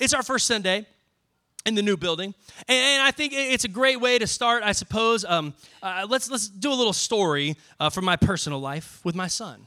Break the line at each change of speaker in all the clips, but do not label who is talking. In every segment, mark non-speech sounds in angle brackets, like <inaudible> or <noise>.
it's our first Sunday in the new building, and, and I think it's a great way to start. I suppose. Um, uh, let's let's do a little story uh, from my personal life with my son.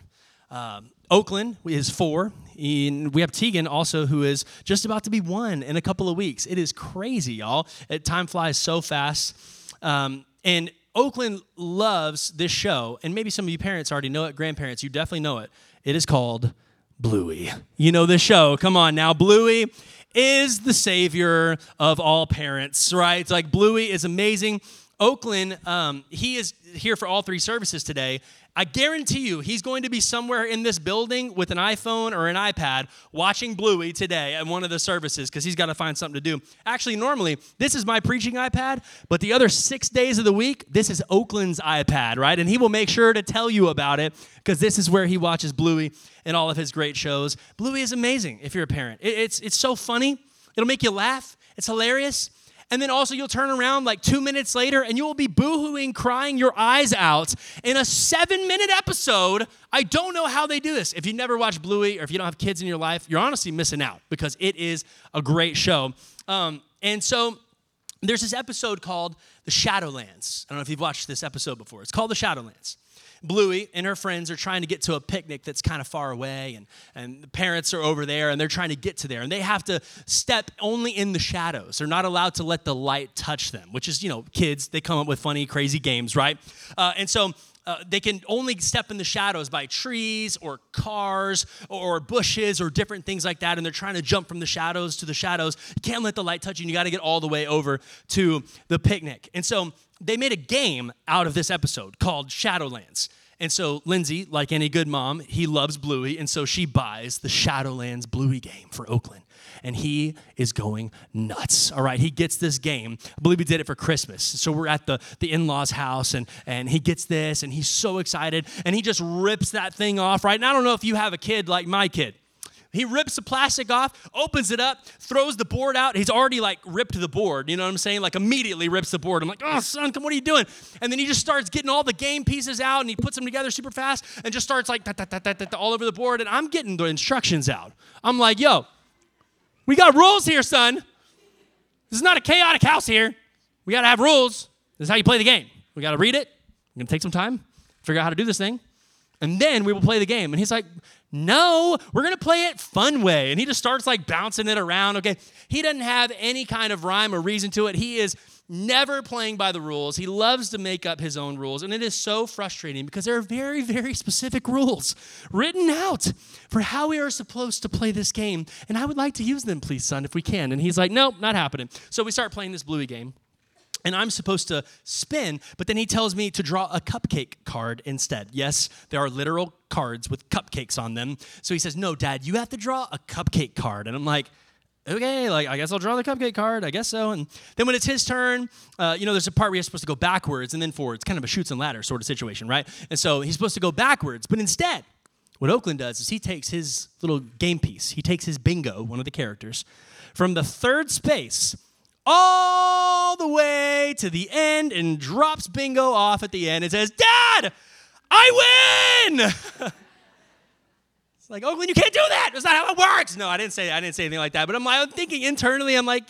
Um, Oakland is four. And we have Tegan also, who is just about to be one in a couple of weeks. It is crazy, y'all. It, time flies so fast. Um, and Oakland loves this show, and maybe some of you parents already know it, grandparents, you definitely know it. It is called Bluey. You know this show. Come on now. Bluey is the savior of all parents, right? Like Bluey is amazing. Oakland, um, he is here for all three services today. I guarantee you, he's going to be somewhere in this building with an iPhone or an iPad watching Bluey today at one of the services because he's got to find something to do. Actually, normally, this is my preaching iPad, but the other six days of the week, this is Oakland's iPad, right? And he will make sure to tell you about it because this is where he watches Bluey and all of his great shows. Bluey is amazing if you're a parent. it's, it's so funny, it'll make you laugh, it's hilarious. And then also, you'll turn around like two minutes later and you will be boohooing, crying your eyes out in a seven minute episode. I don't know how they do this. If you never watched Bluey or if you don't have kids in your life, you're honestly missing out because it is a great show. Um, and so, there's this episode called The Shadowlands. I don't know if you've watched this episode before. It's called The Shadowlands. Bluey and her friends are trying to get to a picnic that's kind of far away, and, and the parents are over there and they're trying to get to there. And they have to step only in the shadows. They're not allowed to let the light touch them, which is, you know, kids, they come up with funny, crazy games, right? Uh, and so uh, they can only step in the shadows by trees or cars or bushes or different things like that. And they're trying to jump from the shadows to the shadows. You can't let the light touch you. And you got to get all the way over to the picnic. And so they made a game out of this episode called Shadowlands. And so Lindsay, like any good mom, he loves Bluey, and so she buys the Shadowlands Bluey game for Oakland. And he is going nuts. All right, he gets this game. I believe he did it for Christmas. So we're at the, the in-laws' house, and, and he gets this, and he's so excited, and he just rips that thing off, right? And I don't know if you have a kid like my kid. He rips the plastic off, opens it up, throws the board out. He's already like ripped the board. You know what I'm saying? Like immediately rips the board. I'm like, oh, son, come, what are you doing? And then he just starts getting all the game pieces out and he puts them together super fast and just starts like all over the board. And I'm getting the instructions out. I'm like, yo, we got rules here, son. This is not a chaotic house here. We got to have rules. This is how you play the game. We got to read it. We're going to take some time, figure out how to do this thing and then we will play the game. And he's like, no, we're going to play it fun way. And he just starts like bouncing it around. Okay. He doesn't have any kind of rhyme or reason to it. He is never playing by the rules. He loves to make up his own rules. And it is so frustrating because there are very, very specific rules written out for how we are supposed to play this game. And I would like to use them, please, son, if we can. And he's like, nope, not happening. So we start playing this Bluey game and I'm supposed to spin, but then he tells me to draw a cupcake card instead. Yes, there are literal cards with cupcakes on them. So he says, No, dad, you have to draw a cupcake card. And I'm like, okay, like I guess I'll draw the cupcake card. I guess so. And then when it's his turn, uh, you know, there's a part where you're supposed to go backwards and then forwards, kind of a Chutes and ladder sort of situation, right? And so he's supposed to go backwards, but instead, what Oakland does is he takes his little game piece, he takes his bingo, one of the characters, from the third space all the way to the end and drops bingo off at the end and says, Dad, I win! <laughs> it's like, oh, Oakland, you can't do that. That's not how it works. No, I didn't say I didn't say anything like that. But I'm, I'm thinking internally, I'm like,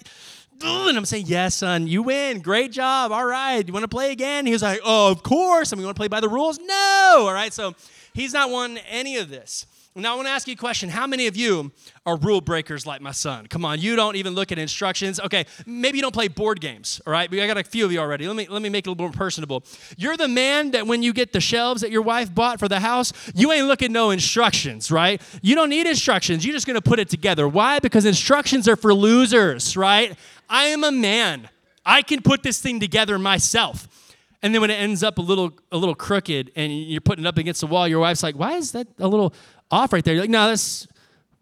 and I'm saying, yes, son, you win. Great job. All right. You want to play again? He was like, oh, of course. And we want to play by the rules? No. All right. So he's not won any of this. Now, I want to ask you a question. How many of you are rule breakers like my son? Come on, you don't even look at instructions. Okay, maybe you don't play board games, all right? I got a few of you already. Let me, let me make it a little more personable. You're the man that when you get the shelves that your wife bought for the house, you ain't looking no instructions, right? You don't need instructions. You're just going to put it together. Why? Because instructions are for losers, right? I am a man. I can put this thing together myself. And then when it ends up a little a little crooked and you're putting it up against the wall, your wife's like, "Why is that a little off right there. You're like, no, that's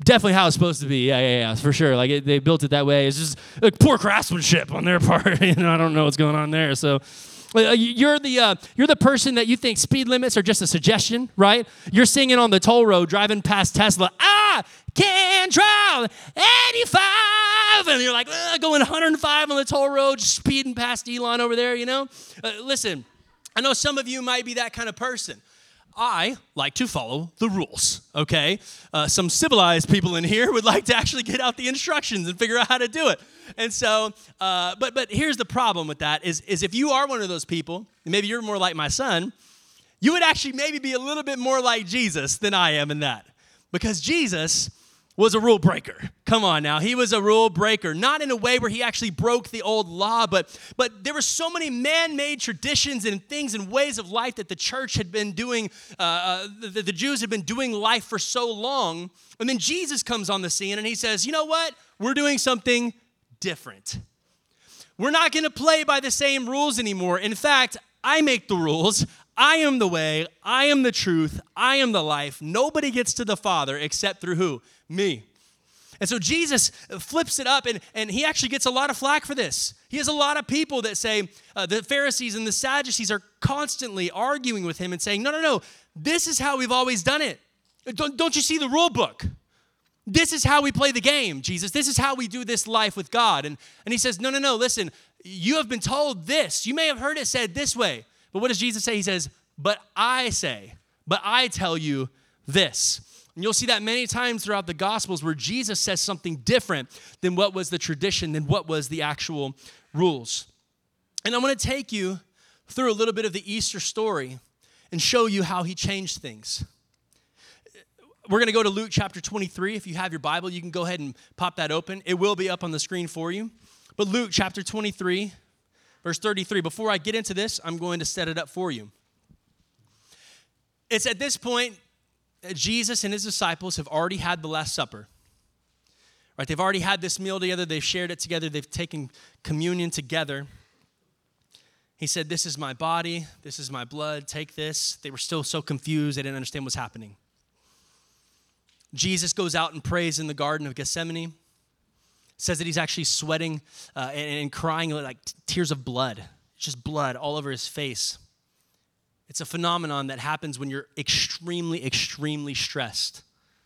definitely how it's supposed to be. Yeah, yeah, yeah, for sure. Like it, they built it that way. It's just like poor craftsmanship on their <laughs> part. you know, I don't know what's going on there. So. Uh, you're the uh, you're the person that you think speed limits are just a suggestion, right? You're singing on the toll road, driving past Tesla. I can drive 85, and you're like going 105 on the toll road, speeding past Elon over there. You know, uh, listen. I know some of you might be that kind of person. I like to follow the rules, okay? Uh, some civilized people in here <laughs> would like to actually get out the instructions and figure out how to do it. And so, uh, but, but here's the problem with that is, is if you are one of those people, maybe you're more like my son, you would actually maybe be a little bit more like Jesus than I am in that. Because Jesus was a rule breaker. Come on now. He was a rule breaker, not in a way where he actually broke the old law, but but there were so many man-made traditions and things and ways of life that the church had been doing uh, uh, the, the Jews had been doing life for so long. And then Jesus comes on the scene and he says, "You know what? We're doing something different. We're not going to play by the same rules anymore. In fact, I make the rules. I am the way, I am the truth, I am the life. Nobody gets to the Father except through who? Me. And so Jesus flips it up, and, and he actually gets a lot of flack for this. He has a lot of people that say, uh, the Pharisees and the Sadducees are constantly arguing with him and saying, No, no, no, this is how we've always done it. Don't, don't you see the rule book? This is how we play the game, Jesus. This is how we do this life with God. And, and he says, No, no, no, listen, you have been told this. You may have heard it said this way. But what does Jesus say? He says, But I say, but I tell you this. And you'll see that many times throughout the Gospels where Jesus says something different than what was the tradition, than what was the actual rules. And I'm going to take you through a little bit of the Easter story and show you how he changed things. We're going to go to Luke chapter 23. If you have your Bible, you can go ahead and pop that open. It will be up on the screen for you. But Luke chapter 23, verse 33. Before I get into this, I'm going to set it up for you. It's at this point Jesus and his disciples have already had the Last Supper. Right? They've already had this meal together, they've shared it together, they've taken communion together. He said, This is my body, this is my blood, take this. They were still so confused, they didn't understand what's happening. Jesus goes out and prays in the Garden of Gethsemane says that he's actually sweating uh, and, and, crying like tears of blood, just blood all over his face. It's a phenomenon that happens when you're extremely, extremely stressed.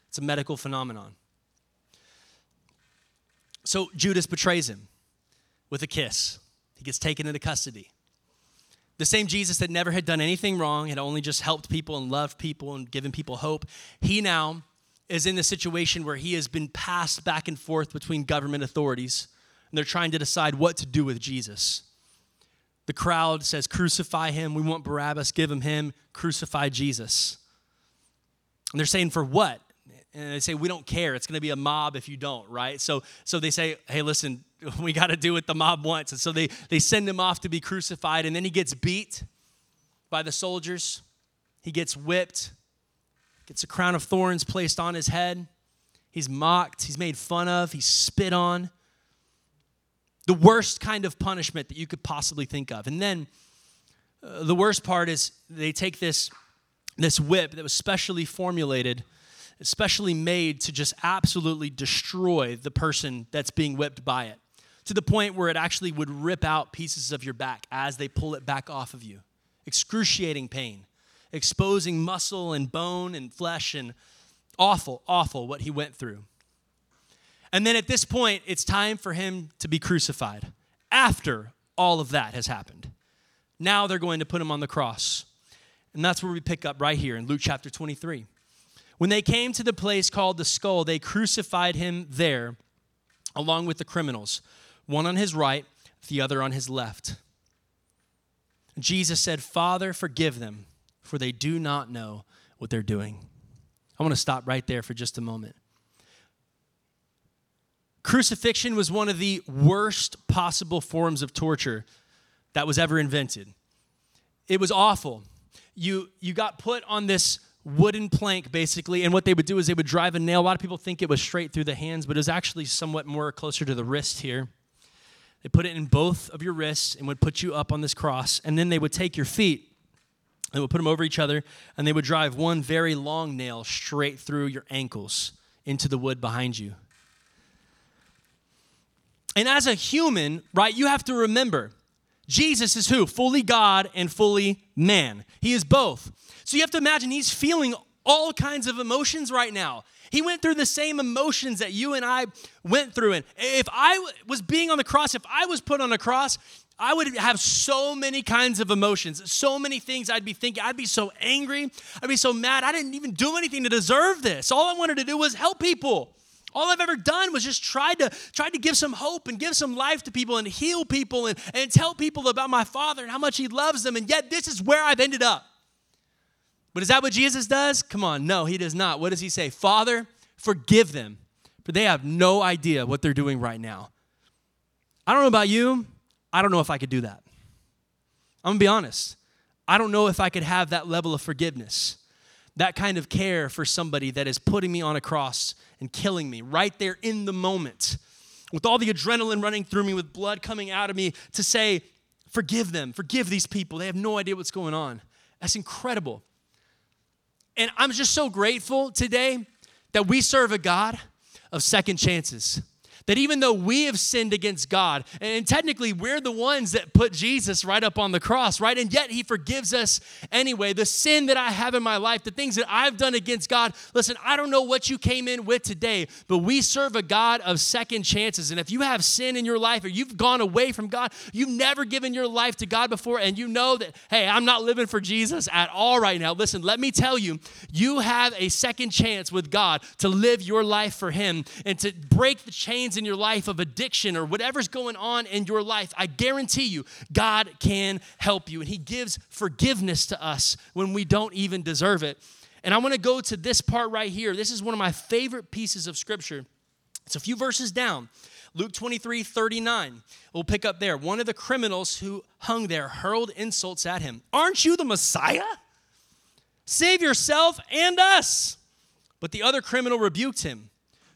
It's a medical phenomenon. So Judas betrays him with a kiss. He gets taken into custody. The same Jesus that never had done anything wrong, had only just helped people and loved people and given people hope, he now is in the situation where he has been passed back and forth between government authorities, and they're trying to decide what to do with Jesus. The crowd says, Crucify him. We want Barabbas. Give him him. Crucify Jesus. And they're saying, For what? And they say, We don't care. It's going to be a mob if you don't, right? So, so they say, Hey, listen, <laughs> we got to do what the mob wants. And so they, they send him off to be crucified. And then he gets beat by the soldiers, he gets whipped gets a crown of thorns placed on his head. He's mocked, he's made fun of, he's spit on. The worst kind of punishment that you could possibly think of. And then uh, the worst part is they take this, this whip that was specially formulated, specially made to just absolutely destroy the person that's being whipped by it, to the point where it actually would rip out pieces of your back as they pull it back off of you. Excruciating pain exposing muscle and bone and flesh and awful, awful what he went through. And then at this point, it's time for him to be crucified after all of that has happened. Now they're going to put him on the cross. And that's where we pick up right here in Luke chapter 23. When they came to the place called the skull, they crucified him there along with the criminals, one on his right, the other on his left. Jesus said, Father, forgive them for they do not know what they're doing. I want to stop right there for just a moment. Crucifixion was one of the worst possible forms of torture that was ever invented. It was awful. You, you got put on this wooden plank, basically, and what they would do is they would drive a nail. A lot of people think it was straight through the hands, but it was actually somewhat more closer to the wrist here. They put it in both of your wrists and would put you up on this cross, and then they would take your feet they would put them over each other, and they would drive one very long nail straight through your ankles into the wood behind you. And as a human, right, you have to remember Jesus is who? Fully God and fully man. He is both. So you have to imagine he's feeling all kinds of emotions right now. He went through the same emotions that you and I went through. And if I was being on the cross, if I was put on a cross, I would have so many kinds of emotions, so many things I'd be thinking. I'd be so angry. I'd be so mad. I didn't even do anything to deserve this. All I wanted to do was help people. All I've ever done was just try to try to give some hope and give some life to people and heal people and, and tell people about my father and how much he loves them. And yet this is where I've ended up. But is that what Jesus does? Come on, no, he does not. What does he say? Father, forgive them, for they have no idea what they're doing right now. I don't know about you. I don't know if I could do that. I'm gonna be honest. I don't know if I could have that level of forgiveness, that kind of care for somebody that is putting me on a cross and killing me right there in the moment, with all the adrenaline running through me, with blood coming out of me, to say, Forgive them, forgive these people. They have no idea what's going on. That's incredible. And I'm just so grateful today that we serve a God of second chances. That even though we have sinned against God, and technically we're the ones that put Jesus right up on the cross, right? And yet He forgives us anyway. The sin that I have in my life, the things that I've done against God, listen, I don't know what you came in with today, but we serve a God of second chances. And if you have sin in your life or you've gone away from God, you've never given your life to God before, and you know that, hey, I'm not living for Jesus at all right now, listen, let me tell you, you have a second chance with God to live your life for Him and to break the chains in your life of addiction or whatever's going on in your life, I guarantee you, God can help you. And He gives forgiveness to us when we don't even deserve it. And I want to go to this part right here. This is one of my favorite pieces of scripture. It's a few verses down. Luke 23, 39. We'll pick up there. One of the criminals who hung there hurled insults at him. Aren't you the Messiah? Save yourself and us. But the other criminal rebuked him.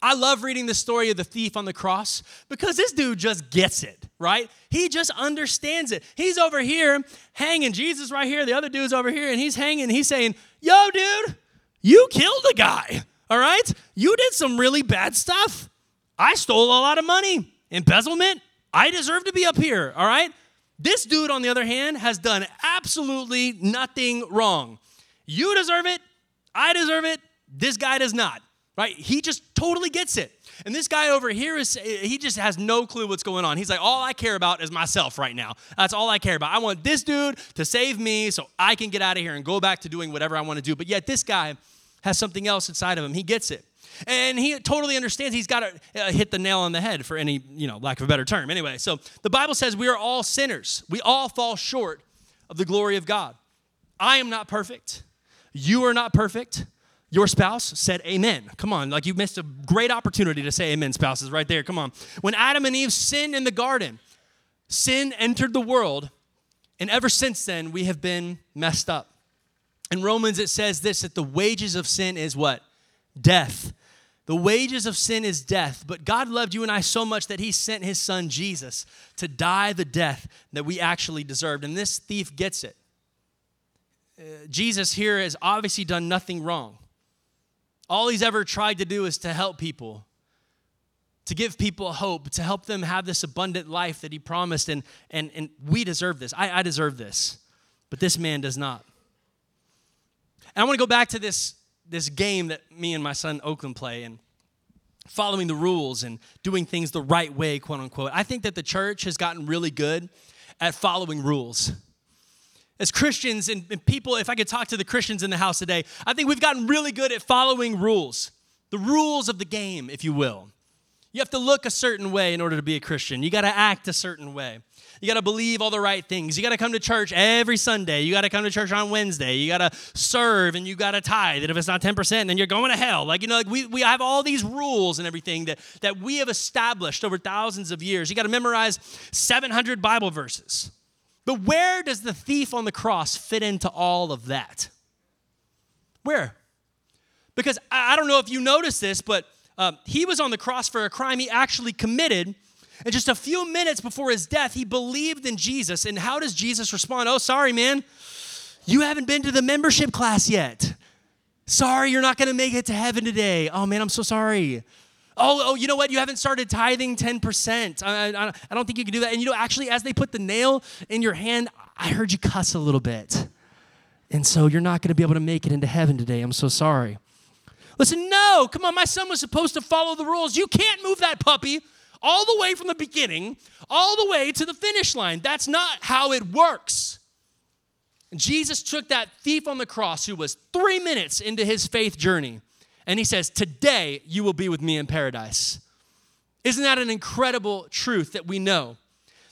I love reading the story of the thief on the cross because this dude just gets it, right? He just understands it. He's over here hanging, Jesus right here, the other dude's over here, and he's hanging. He's saying, Yo, dude, you killed a guy, all right? You did some really bad stuff. I stole a lot of money, embezzlement. I deserve to be up here, all right? This dude, on the other hand, has done absolutely nothing wrong. You deserve it. I deserve it. This guy does not right? He just totally gets it. And this guy over here is, he just has no clue what's going on. He's like, all I care about is myself right now. That's all I care about. I want this dude to save me so I can get out of here and go back to doing whatever I want to do. But yet, this guy has something else inside of him. He gets it. And he totally understands he's got to uh, hit the nail on the head for any, you know, lack of a better term. Anyway, so the Bible says we are all sinners. We all fall short of the glory of God. I am not perfect. You are not perfect. Your spouse said amen. Come on, like you missed a great opportunity to say amen, spouses, right there. Come on. When Adam and Eve sinned in the garden, sin entered the world, and ever since then, we have been messed up. In Romans, it says this that the wages of sin is what? Death. The wages of sin is death, but God loved you and I so much that He sent His Son Jesus to die the death that we actually deserved. And this thief gets it. Uh, Jesus here has obviously done nothing wrong. All he's ever tried to do is to help people, to give people hope, to help them have this abundant life that he promised. And, and, and we deserve this. I, I deserve this. But this man does not. And I want to go back to this, this game that me and my son Oakland play and following the rules and doing things the right way, quote unquote. I think that the church has gotten really good at following rules as Christians and, and, people, if I could talk to the Christians in the house today, I think we've gotten really good at following rules, the rules of the game, if you will. You have to look a certain way in order to be a Christian. You got to act a certain way. You got to believe all the right things. You got to come to church every Sunday. You got to come to church on Wednesday. You got to serve and you got to tithe. And if it's not 10%, then you're going to hell. Like, you know, like we, we have all these rules and everything that, that we have established over thousands of years. You got to memorize 700 Bible verses. But where does the thief on the cross fit into all of that? Where? Because I don't know if you noticed this, but uh, he was on the cross for a crime he actually committed And just a few minutes before his death, he believed in Jesus. And how does Jesus respond? Oh, sorry, man. You haven't been to the membership class yet. Sorry, you're not going to make it to heaven today. Oh, man, I'm so sorry. Oh, oh, you know what? You haven't started tithing 10%. I, I, I don't think you can do that. And you know, actually, as they put the nail in your hand, I heard you cuss a little bit. And so you're not going to be able to make it into heaven today. I'm so sorry. Listen, no, come on, my son was supposed to follow the rules. You can't move that puppy all the way from the beginning, all the way to the finish line. That's not how it works. Jesus took that thief on the cross who was three minutes into his faith journey, and he says, Today you will be with me in paradise. Isn't that an incredible truth that we know?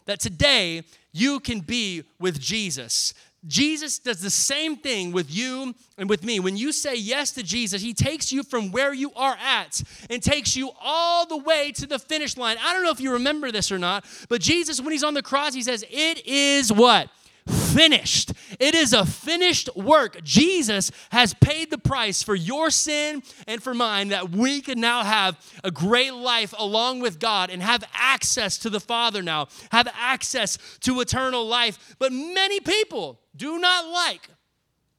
That today you can be with Jesus. Jesus does the same thing with you and with me. When you say yes to Jesus, He takes you from where you are at and takes you all the way to the finish line. I don't know if you remember this or not, but Jesus, when He's on the cross, He says, It is what? Finished. It is a finished work. Jesus has paid the price for your sin and for mine that we can now have a great life along with God and have access to the Father now, have access to eternal life. But many people do not like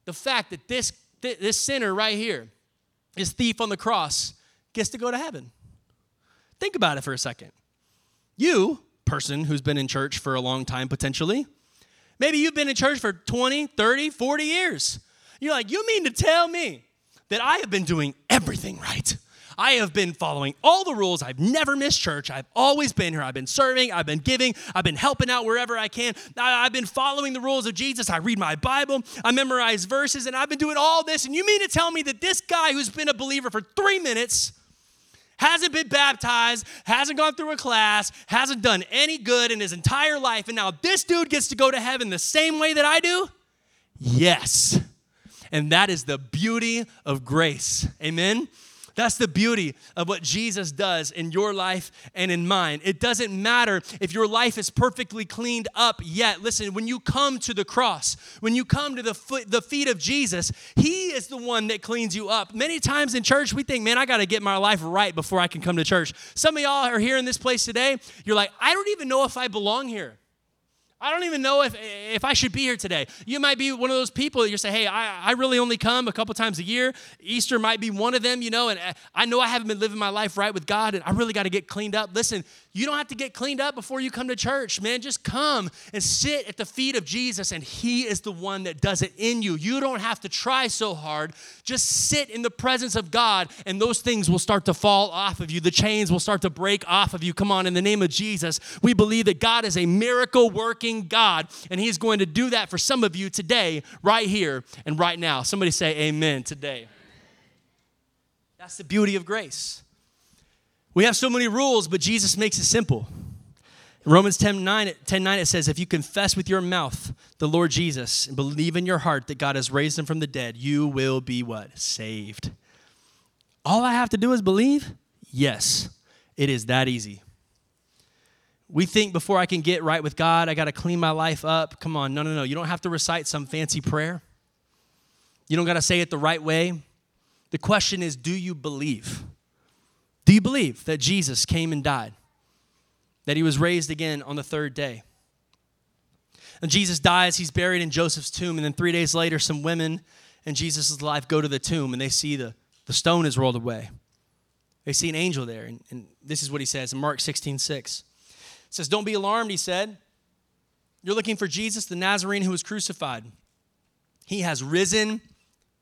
the fact that this, this sinner right here, this thief on the cross, gets to go to heaven. Think about it for a second. You, person who's been in church for a long time potentially, Maybe you've been in church for 20, 30, 40 years. You're like, you mean to tell me that I have been doing everything right? I have been following all the rules. I've never missed church. I've always been here. I've been serving. I've been giving. I've been helping out wherever I can. I've been following the rules of Jesus. I read my Bible. I memorize verses, and I've been doing all this. And you mean to tell me that this guy who's been a believer for three minutes hasn't been baptized, hasn't gone through a class, hasn't done any good in his entire life, and now this dude gets to go to heaven the same way that I do? Yes. And that is the beauty of grace. Amen. That's the beauty of what Jesus does in your life and in mine. It doesn't matter if your life is perfectly cleaned up yet. Listen, when you come to the cross, when you come to the, foot, the feet of Jesus, He is the one that cleans you up. Many times in church, we think, man, I got to get my life right before I can come to church. Some of y'all are here in this place today. You're like, I don't even know if I belong here. I don't even know if, if I should be here today. You might be one of those people that you say, hey, I, I really only come a couple times a year. Easter might be one of them, you know, and uh, I know I haven't been living my life right with God and I really got to get cleaned up. Listen, you don't have to get cleaned up before you come to church, man. Just come and sit at the feet of Jesus, and He is the one that does it in you. You don't have to try so hard. Just sit in the presence of God, and those things will start to fall off of you. The chains will start to break off of you. Come on, in the name of Jesus, we believe that God is a miracle working God, and He's going to do that for some of you today, right here and right now. Somebody say, Amen today. That's the beauty of grace. We have so many rules, but Jesus makes it simple. In Romans 10 9, 10 9, it says, If you confess with your mouth the Lord Jesus and believe in your heart that God has raised him from the dead, you will be what? Saved. All I have to do is believe? Yes, it is that easy. We think before I can get right with God, I got to clean my life up. Come on, no, no, no. You don't have to recite some fancy prayer. You don't got to say it the right way. The question is, do you believe? Do you believe that Jesus came and died? That he was raised again on the third day? And Jesus dies, he's buried in Joseph's tomb, and then three days later, some women in Jesus' life go to the tomb and they see the, the stone is rolled away. They see an angel there, and, and this is what he says in Mark 16 6. Says, Don't be alarmed, he said. You're looking for Jesus, the Nazarene who was crucified. He has risen,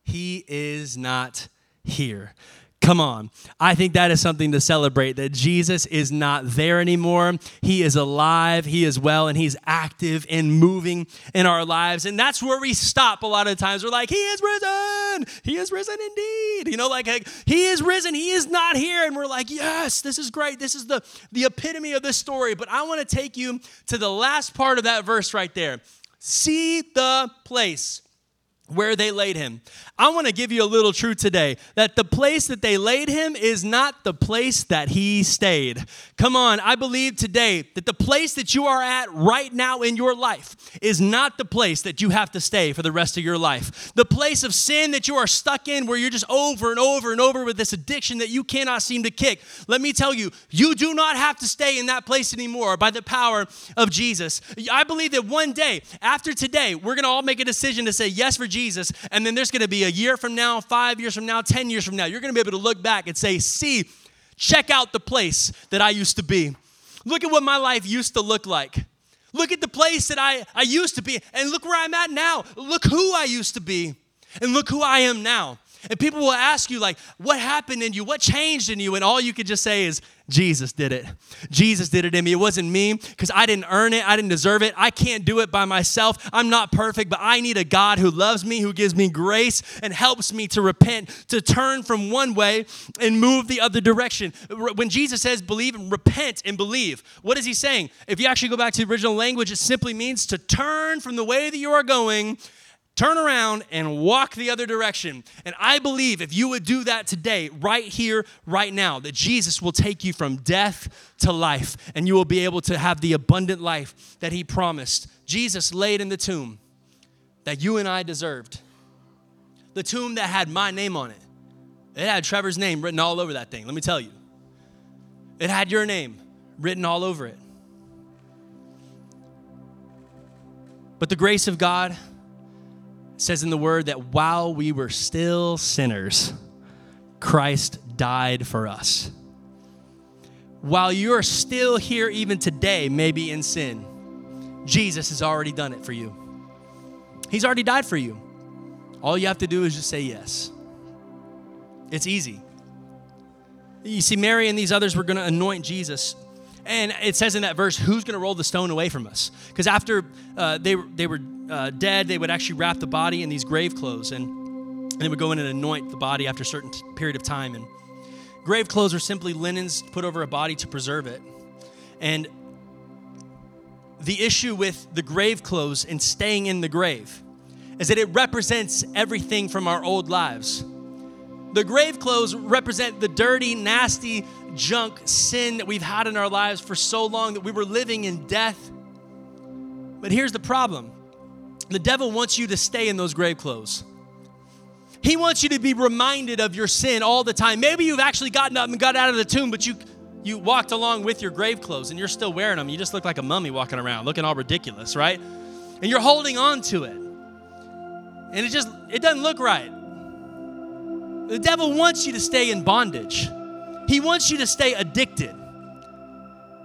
he is not here. Come on. I think that is something to celebrate that Jesus is not there anymore. He is alive, He is well, and He's active and moving in our lives. And that's where we stop a lot of times. We're like, He is risen. He is risen indeed. You know, like, like He is risen. He is not here. And we're like, Yes, this is great. This is the, the epitome of this story. But I want to take you to the last part of that verse right there. See the place where they laid him. I want to give you a little truth today that the place that they laid him is not the place that he stayed. Come on, I believe today that the place that you are at right now in your life is not the place that you have to stay for the rest of your life. The place of sin that you are stuck in where you're just over and over and over with this addiction that you cannot seem to kick. Let me tell you, you do not have to stay in that place anymore by the power of Jesus. I believe that one day after today, we're going to all make a decision to say yes for Jesus, and then there's going to be a year from now, five years from now, 10 years from now, you're going to be able to look back and say, see, check out the place that I used to be. Look at what my life used to look like. Look at the place that I, I used to be, and look where I'm at now. Look who I used to be, and look who I am now. And people will ask you, like, what happened in you? What changed in you? And all you could just say is, Jesus did it. Jesus did it in me. It wasn't me because I didn't earn it. I didn't deserve it. I can't do it by myself. I'm not perfect, but I need a God who loves me, who gives me grace and helps me to repent, to turn from one way and move the other direction. When Jesus says believe and repent and believe, what is he saying? If you actually go back to the original language, it simply means to turn from the way that you are going turn around and walk the other direction. And I believe if you would do that today, right here, right now, that Jesus will take you from death to life and you will be able to have the abundant life that He promised. Jesus laid in the tomb that you and I deserved, the tomb that had my name on it. It had Trevor's name written all over that thing, let me tell you. It had your name written all over it. But the grace of God, says in the word that while we were still sinners, Christ died for us. While you're still here, even today, maybe in sin, Jesus has already done it for you. He's already died for you. All you have to do is just say yes. It's easy. You see, Mary and these others were going to anoint Jesus. And it says in that verse, who's going to roll the stone away from us? Because after uh, they, they were uh, dead, they would actually wrap the body in these grave clothes and, and they would go in and anoint the body after a certain t- period of time. And grave clothes are simply linens put over a body to preserve it. And the issue with the grave clothes and staying in the grave is that it represents everything from our old lives. The grave clothes represent the dirty, nasty junk, sin that we've had in our lives for so long that we were living in death. But here's the problem the devil wants you to stay in those grave clothes. He wants you to be reminded of your sin all the time. Maybe you've actually gotten up and got out of the tomb, but you you walked along with your grave clothes and you're still wearing them. You just look like a mummy walking around, looking all ridiculous, right? And you're holding on to it. And it just it doesn't look right. The devil wants you to stay in bondage. He wants you to stay addicted.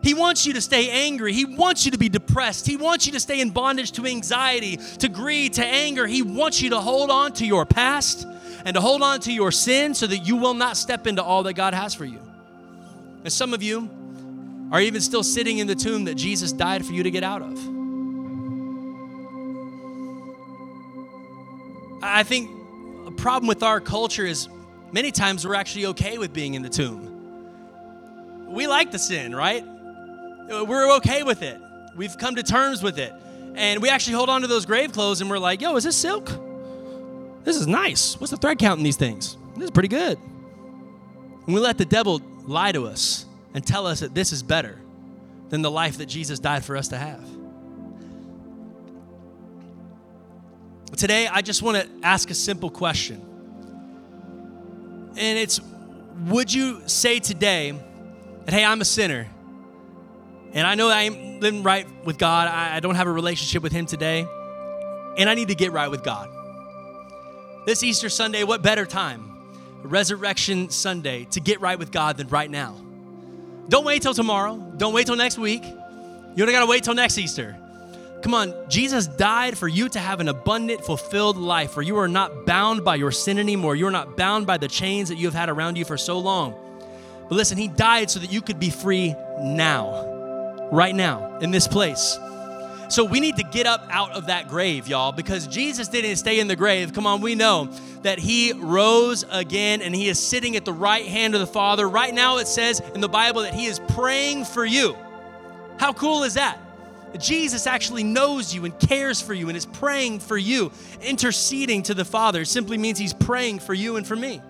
He wants you to stay angry. He wants you to be depressed. He wants you to stay in bondage to anxiety, to greed, to anger. He wants you to hold on to your past and to hold on to your sin so that you will not step into all that God has for you. And some of you are even still sitting in the tomb that Jesus died for you to get out of. I think a problem with our culture is many times we're actually okay with being in the tomb. We like the sin, right? Uh, we're okay with it. We've come to terms with it. And we actually hold on to those grave clothes and we're like, yo, is this silk? This is nice. What's the thread count in these things? This is pretty good. And we let the devil lie to us and tell us that this is better than the life that Jesus died for us to have. Today, I just want to ask a simple question. And it's Would you say today that, hey, I'm a sinner? And I know I ain't living right with God. I, I don't have a relationship with Him today. And I need to get right with God. This Easter Sunday, what better time? Resurrection Sunday to get right with God than right now. Don't wait till tomorrow. Don't wait till next week. You don't gotta wait till next Easter. Come on, Jesus died for you to have an abundant, fulfilled life where you are not bound by your sin anymore. You are not bound by the chains that you have had around you for so long. But listen, He died so that you could be free now right now in this place. So we need to get up out of that grave, y'all, because Jesus didn't stay in the grave. Come on, we know that he rose again and he is sitting at the right hand of the Father. Right now, it says in the Bible that he is praying for you. How cool is that? Jesus actually knows you and cares for you and is praying for you. Interceding to the Father simply means he's praying for you and for me.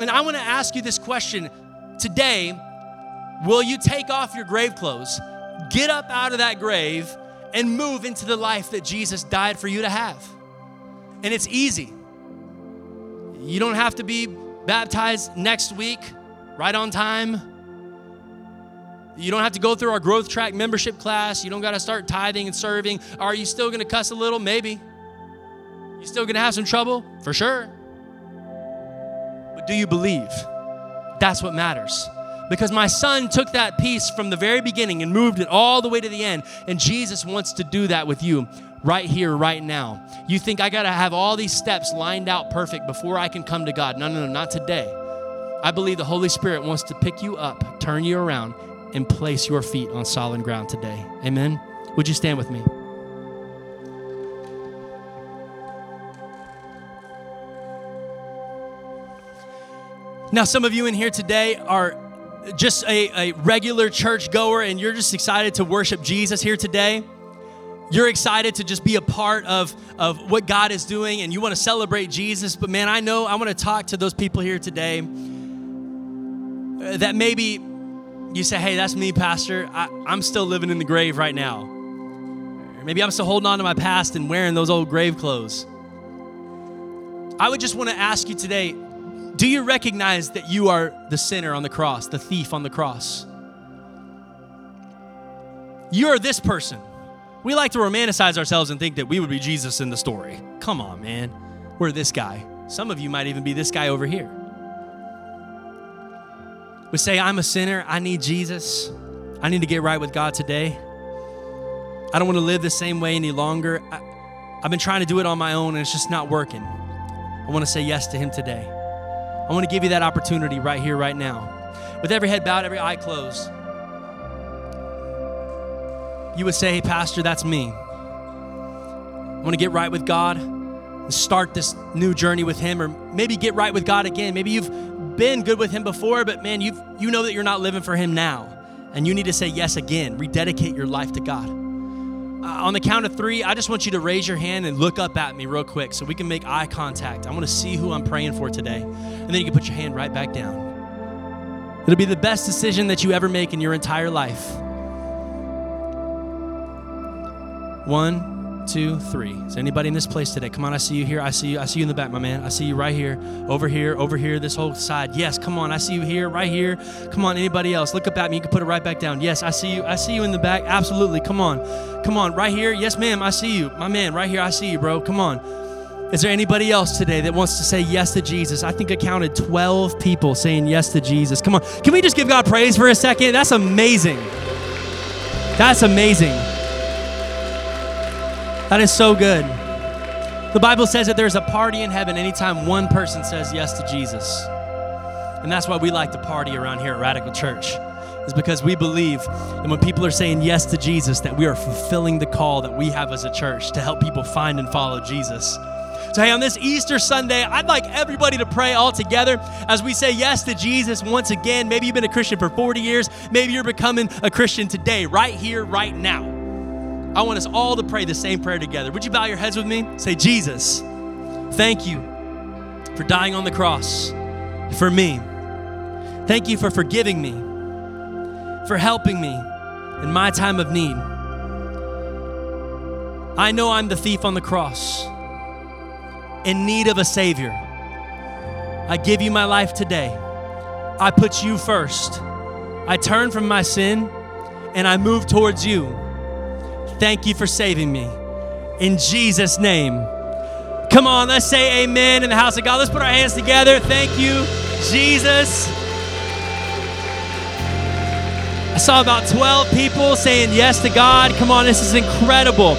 And I want to ask you this question today Will you take off your grave clothes, get up out of that grave, and move into the life that Jesus died for you to have? And it's easy. You don't have to be baptized next week, right on time. You don't have to go through our growth track membership class. You don't got to start tithing and serving. Are you still going to cuss a little? Maybe. You still going to have some trouble? For sure. But do you believe? That's what matters. Because my son took that piece from the very beginning and moved it all the way to the end. And Jesus wants to do that with you right here, right now. You think I got to have all these steps lined out perfect before I can come to God. No, no, no, not today. I believe the Holy Spirit wants to pick you up, turn you around, and place your feet on solid ground today. Amen. Would you stand with me? Now, some of you in here today are just a, a regular church goer and you're just excited to worship Jesus here today. You're excited to just be a part of, of what God is doing and you want to celebrate Jesus. But man, I know I want to talk to those people here today that maybe you say, hey, that's me, Pastor. I, I'm still living in the grave right now. Or maybe I'm still holding on to my past and wearing those old grave clothes. I would just want to ask you today do you recognize that you are the sinner on the cross, the thief on the cross? You're this person. We like to romanticize ourselves and think that we would be Jesus in the story. Come on, man. We're this guy. Some of you might even be this guy over here We say, I'm a sinner. I need Jesus. I need to get right with God today. I don't want to live the same way any longer. I, have been trying to do it on my own and it's just not working. I want to say yes to Him today. I want to give you that opportunity right here, right now. With every head bowed, every eye closed. You would say, Hey, Pastor, that's me. I want to get right with God and start this new journey with Him, or maybe get right with God again. Maybe you've been good with him before, but man, you you know that you're not living for him now. And you need to say yes again, rededicate your life to God. Uh, on the count of three, I just want you to raise your hand and look up at me real quick so we can make eye contact. I want to see who I'm praying for today. And then you can put your hand right back down. It'll be the best decision that you ever make in your entire life. One, two, three. Is anybody in this place today? Come on, I see you here. I see you. I see you in the back, my man. I see you right here, over here, over here, this whole side. Yes, come on. I see you here, right here. Come on, anybody else? Look up at me. You can put it right back down. Yes, I see you. I see you in the back. Absolutely. Come on. Come on, right here. Yes, ma'am. I see you. My man, right here. I see you, bro. Come on. Is there anybody else today that wants to say yes to Jesus? I think I counted 12 people saying yes to Jesus. Come on. Can we just give God praise for a second? That's amazing. That's amazing. That is so good. The Bible says that there's a party in heaven anytime one person says yes to Jesus. And that's why we like to party around here at Radical Church. Is because we believe that when people are saying yes to Jesus, that we are fulfilling the call that we have as a church to help people find and follow Jesus. So, hey, on this Easter Sunday, I'd like everybody to pray all together as we say yes to Jesus once again. Maybe you've been a Christian for 40 years. Maybe you're becoming a Christian today, right here, right now. I want us all to pray the same prayer together. Would you bow your heads with me? Say, Jesus, thank you for dying on the cross for me. Thank you for forgiving me, for helping me in my time of need. I know I'm the thief on the cross, in need of a Savior. I give you my life today. I put you first. I turn from my sin and I move towards you. Thank you for saving me. In Jesus' name. Come on, let's say amen in the house of God. Let's put our hands together. Thank you, Jesus. I saw about 12 people saying yes to God. Come on, this is incredible.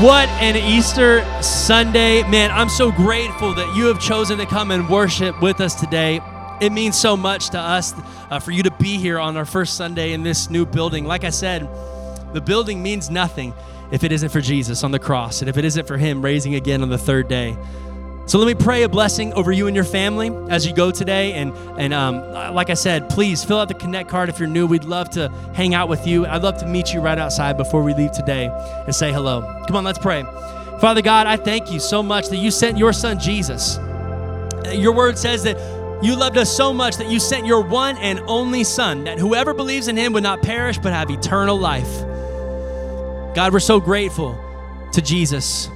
What an Easter Sunday. Man, I'm so grateful that you have chosen to come and worship with us today. It means so much to us uh, for you to be here on our first Sunday in this new building. Like I said, the building means nothing if it isn't for Jesus on the cross and if it isn't for Him raising again on the third day. So let me pray a blessing over you and your family as you go today. And and um, like I said, please fill out the connect card if you're new. We'd love to hang out with you. I'd love to meet you right outside before we leave today and say hello. Come on, let's pray. Father God, I thank you so much that you sent your son Jesus. Your word says that you loved us so much that you sent your one and only son, that whoever believes in him would not perish but have eternal life. God, we're so grateful to Jesus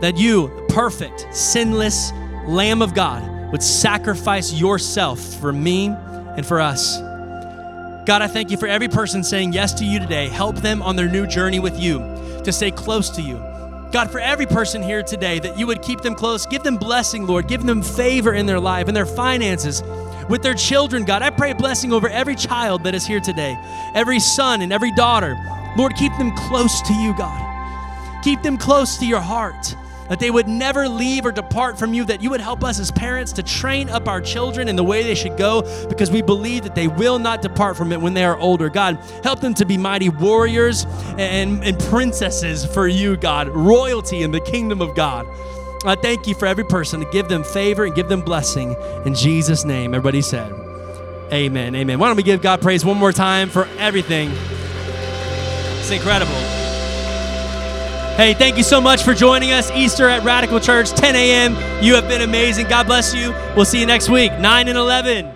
that you, the perfect, sinless Lamb of God, would sacrifice yourself for me and for us. God, I thank you for every person saying yes to you today. Help them on their new journey with you to stay close to you. God, for every person here today, that you would keep them close, give them blessing, Lord, give them favor in their life, and their finances, with their children, God. I pray blessing over every child that is here today, every son and every daughter. Lord, keep them close to you, God. Keep them close to your heart that they would never leave or depart from you, that you would help us as parents to train up our children in the way they should go because we believe that they will not depart from it when they are older. God, help them to be mighty warriors and, and princesses for you, God, royalty in the kingdom of God. I thank you for every person to give them favor and give them blessing. In Jesus' name, everybody said, Amen. Amen. Why don't we give God praise one more time for everything? It's incredible. Hey, thank you so much for joining us. Easter at Radical Church, 10 a.m. You have been amazing. God bless you. We'll see you next week, 9 and 11.